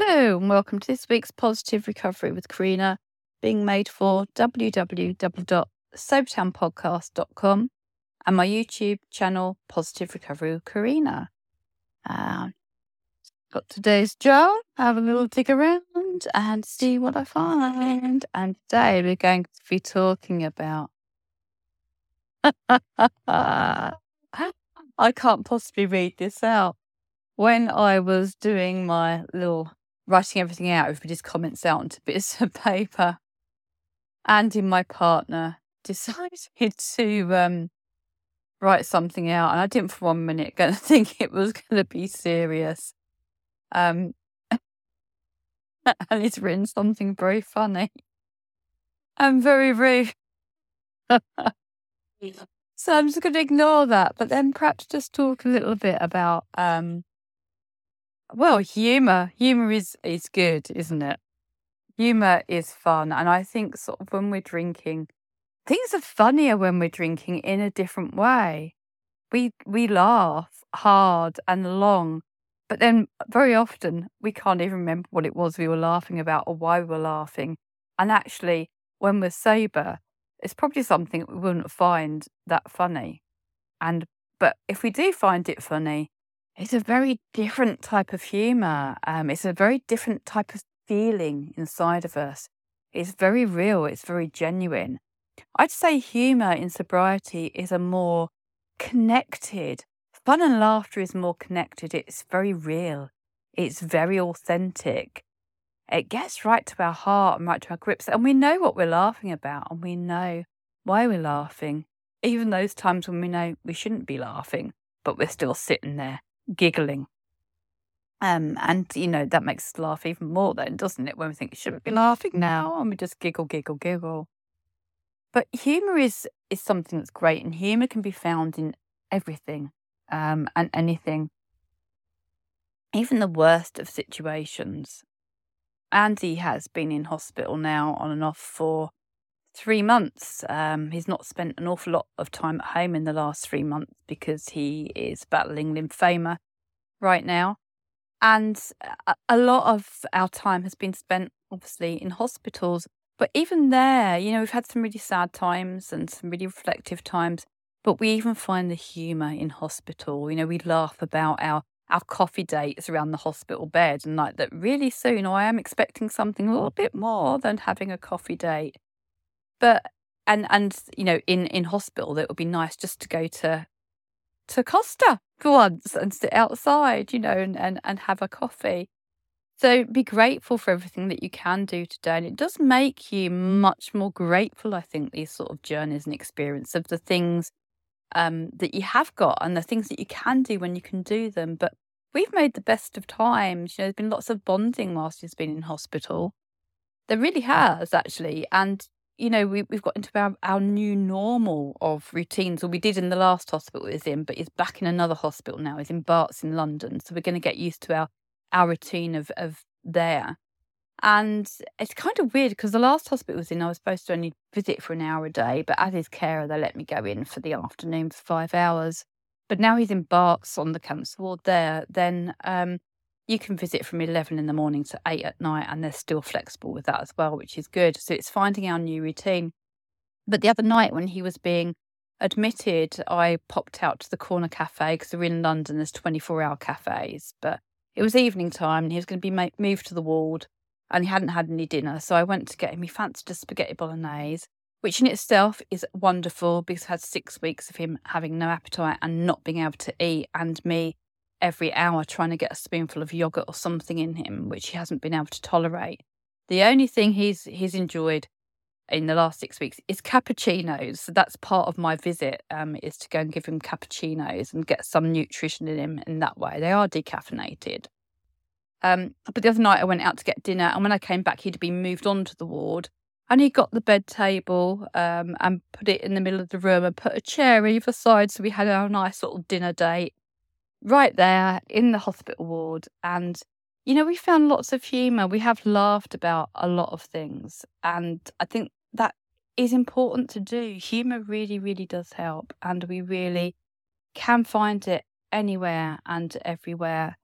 Hello, and welcome to this week's Positive Recovery with Karina, being made for www.sobertownpodcast.com and my YouTube channel, Positive Recovery with Karina. Um, got today's jar, have a little dig around and see what I find. And today we're going to be talking about. I can't possibly read this out. When I was doing my little writing everything out, everybody's comments out onto bits of paper. Andy, my partner, decided to um, write something out, and I didn't for one minute going to think it was going to be serious. Um, and he's written something very funny and very rude. so I'm just going to ignore that, but then perhaps just talk a little bit about um, well, humor. Humor is is good, isn't it? Humor is fun, and I think sort of when we're drinking, things are funnier when we're drinking in a different way. We we laugh hard and long, but then very often we can't even remember what it was we were laughing about or why we were laughing. And actually, when we're sober, it's probably something we wouldn't find that funny. And but if we do find it funny, it's a very different type of humor. Um, it's a very different type of feeling inside of us. It's very real. It's very genuine. I'd say humor in sobriety is a more connected. Fun and laughter is more connected. It's very real. It's very authentic. It gets right to our heart and right to our grips. And we know what we're laughing about and we know why we're laughing. Even those times when we know we shouldn't be laughing, but we're still sitting there giggling. Um, and you know that makes us laugh even more, then, doesn't it? When we think, we should we be laughing now? And we just giggle, giggle, giggle. But humor is is something that's great, and humor can be found in everything um, and anything, even the worst of situations. Andy has been in hospital now on and off for three months. Um, he's not spent an awful lot of time at home in the last three months because he is battling lymphoma right now. And a lot of our time has been spent, obviously, in hospitals. But even there, you know, we've had some really sad times and some really reflective times. But we even find the humour in hospital. You know, we laugh about our our coffee dates around the hospital bed and like that really soon I am expecting something a little bit more than having a coffee date. But and and you know, in in hospital, it would be nice just to go to to Costa for once and sit outside, you know, and and, and have a coffee. So be grateful for everything that you can do today. And it does make you much more grateful, I think, these sort of journeys and experience of the things um, that you have got and the things that you can do when you can do them. But we've made the best of times. You know, there's been lots of bonding whilst he's been in hospital. There really has, actually. And you know, we, we've got into our, our new normal of routines, or we did in the last hospital he's in, but he's back in another hospital now. He's in Barts in London. So we're going to get used to our, our routine of, of there. And it's kind of weird because the last hospital was in, I was supposed to only visit for an hour a day, but as his carer, they let me go in for the afternoon for five hours. But now he's in Barts on the cancer ward there, then um, you can visit from 11 in the morning to 8 at night, and they're still flexible with that as well, which is good. So it's finding our new routine. But the other night, when he was being admitted, I popped out to the corner cafe because we're in London, there's 24 hour cafes. But it was evening time, and he was going to be moved to the ward, and he hadn't had any dinner. So I went to get him. He fancied a spaghetti bolognese, which in itself is wonderful because I had six weeks of him having no appetite and not being able to eat, and me every hour trying to get a spoonful of yogurt or something in him, which he hasn't been able to tolerate. The only thing he's he's enjoyed in the last six weeks is cappuccinos. So that's part of my visit um, is to go and give him cappuccinos and get some nutrition in him in that way. They are decaffeinated. Um, but the other night I went out to get dinner, and when I came back, he'd been moved on to the ward. And he got the bed table um, and put it in the middle of the room and put a chair either side. So we had our nice little dinner date right there in the hospital ward. And, you know, we found lots of humour. We have laughed about a lot of things. And I think that is important to do. Humour really, really does help. And we really can find it anywhere and everywhere.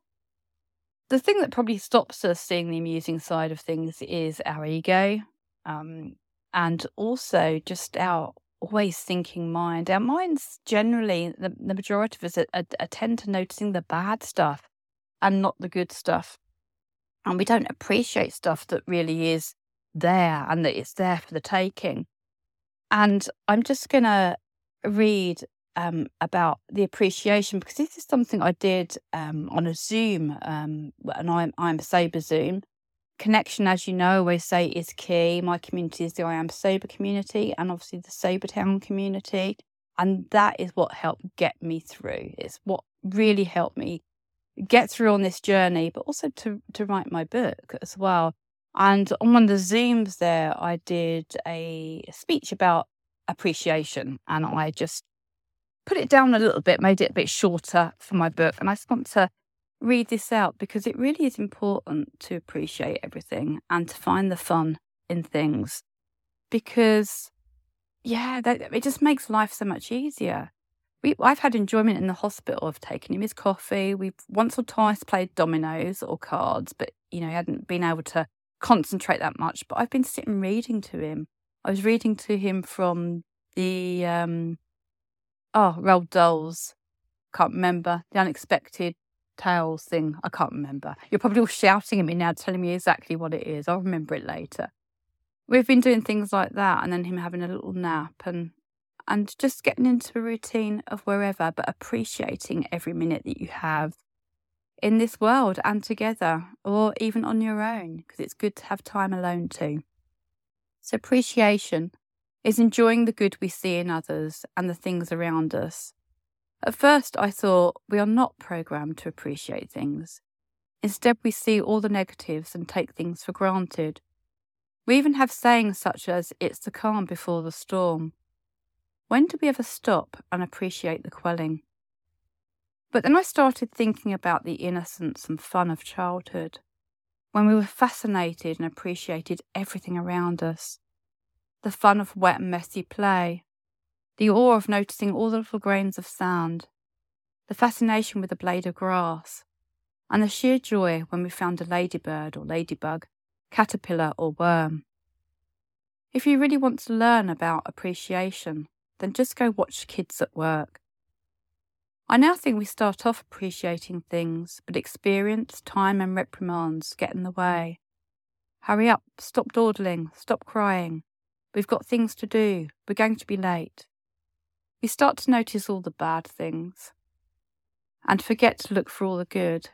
the thing that probably stops us seeing the amusing side of things is our ego, um, and also just our always thinking mind. Our minds generally, the, the majority of us are, are, are tend to noticing the bad stuff and not the good stuff. And we don't appreciate stuff that really is there and that it's there for the taking. And I'm just going to read um, about the appreciation because this is something I did um, on a Zoom, um, and I'm I'm sober Zoom. Connection, as you know, I always say is key. My community is the I am sober community, and obviously the Sober Town community, and that is what helped get me through. It's what really helped me get through on this journey, but also to to write my book as well. And on one of the Zooms there, I did a speech about appreciation, and I just put it down a little bit, made it a bit shorter for my book. And I just want to read this out because it really is important to appreciate everything and to find the fun in things. Because, yeah, that, it just makes life so much easier. We, I've had enjoyment in the hospital of taking him his coffee. We've once or twice played dominoes or cards, but you know, he hadn't been able to concentrate that much. But I've been sitting reading to him. I was reading to him from the um, Oh, Roald Dahl's. Can't remember. The Unexpected Tales thing. I can't remember. You're probably all shouting at me now, telling me exactly what it is. I'll remember it later. We've been doing things like that, and then him having a little nap, and and just getting into a routine of wherever, but appreciating every minute that you have in this world and together, or even on your own, because it's good to have time alone too. So appreciation is enjoying the good we see in others and the things around us. At first, I thought we are not programmed to appreciate things. Instead, we see all the negatives and take things for granted. We even have sayings such as, it's the calm before the storm. When do we ever stop and appreciate the quelling? But then I started thinking about the innocence and fun of childhood, when we were fascinated and appreciated everything around us the fun of wet and messy play, the awe of noticing all the little grains of sand, the fascination with a blade of grass, and the sheer joy when we found a ladybird or ladybug, caterpillar or worm. If you really want to learn about appreciation, then just go watch kids at work. I now think we start off appreciating things, but experience, time, and reprimands get in the way. Hurry up, stop dawdling, stop crying, We've got things to do. We're going to be late. We start to notice all the bad things and forget to look for all the good,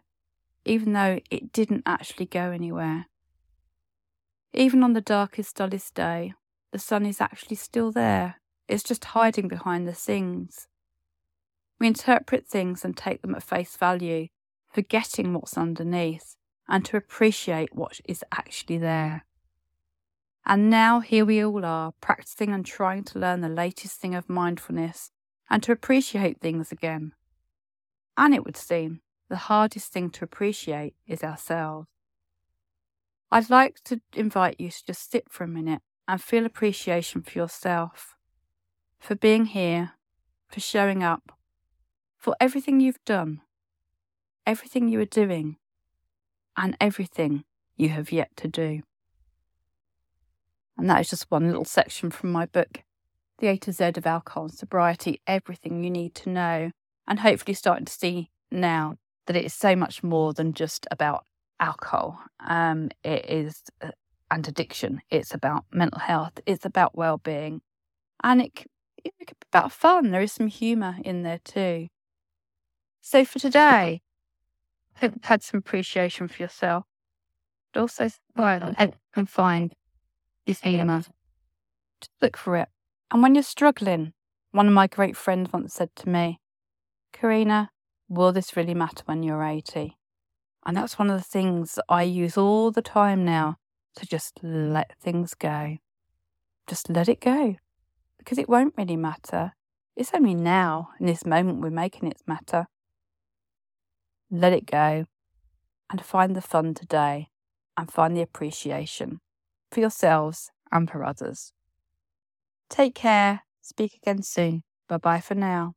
even though it didn't actually go anywhere. Even on the darkest, dullest day, the sun is actually still there. It's just hiding behind the things. We interpret things and take them at face value, forgetting what's underneath and to appreciate what is actually there. And now here we all are, practicing and trying to learn the latest thing of mindfulness and to appreciate things again. And it would seem the hardest thing to appreciate is ourselves. I'd like to invite you to just sit for a minute and feel appreciation for yourself, for being here, for showing up, for everything you've done, everything you are doing, and everything you have yet to do. And that is just one little section from my book, The A to Z of Alcohol and Sobriety Everything You Need to Know. And hopefully, starting to see now that it is so much more than just about alcohol. Um, it is, uh, and addiction. It's about mental health. It's about well being. And it, it can be about fun. There is some humour in there too. So for today, I hope you've had some appreciation for yourself, but also well, and find this EMF. Just look for it. And when you're struggling, one of my great friends once said to me, Karina, will this really matter when you're 80? And that's one of the things that I use all the time now to just let things go. Just let it go. Because it won't really matter. It's only now, in this moment, we're making it matter. Let it go and find the fun today and find the appreciation for yourselves and for others. Take care. Speak again soon. Bye bye for now.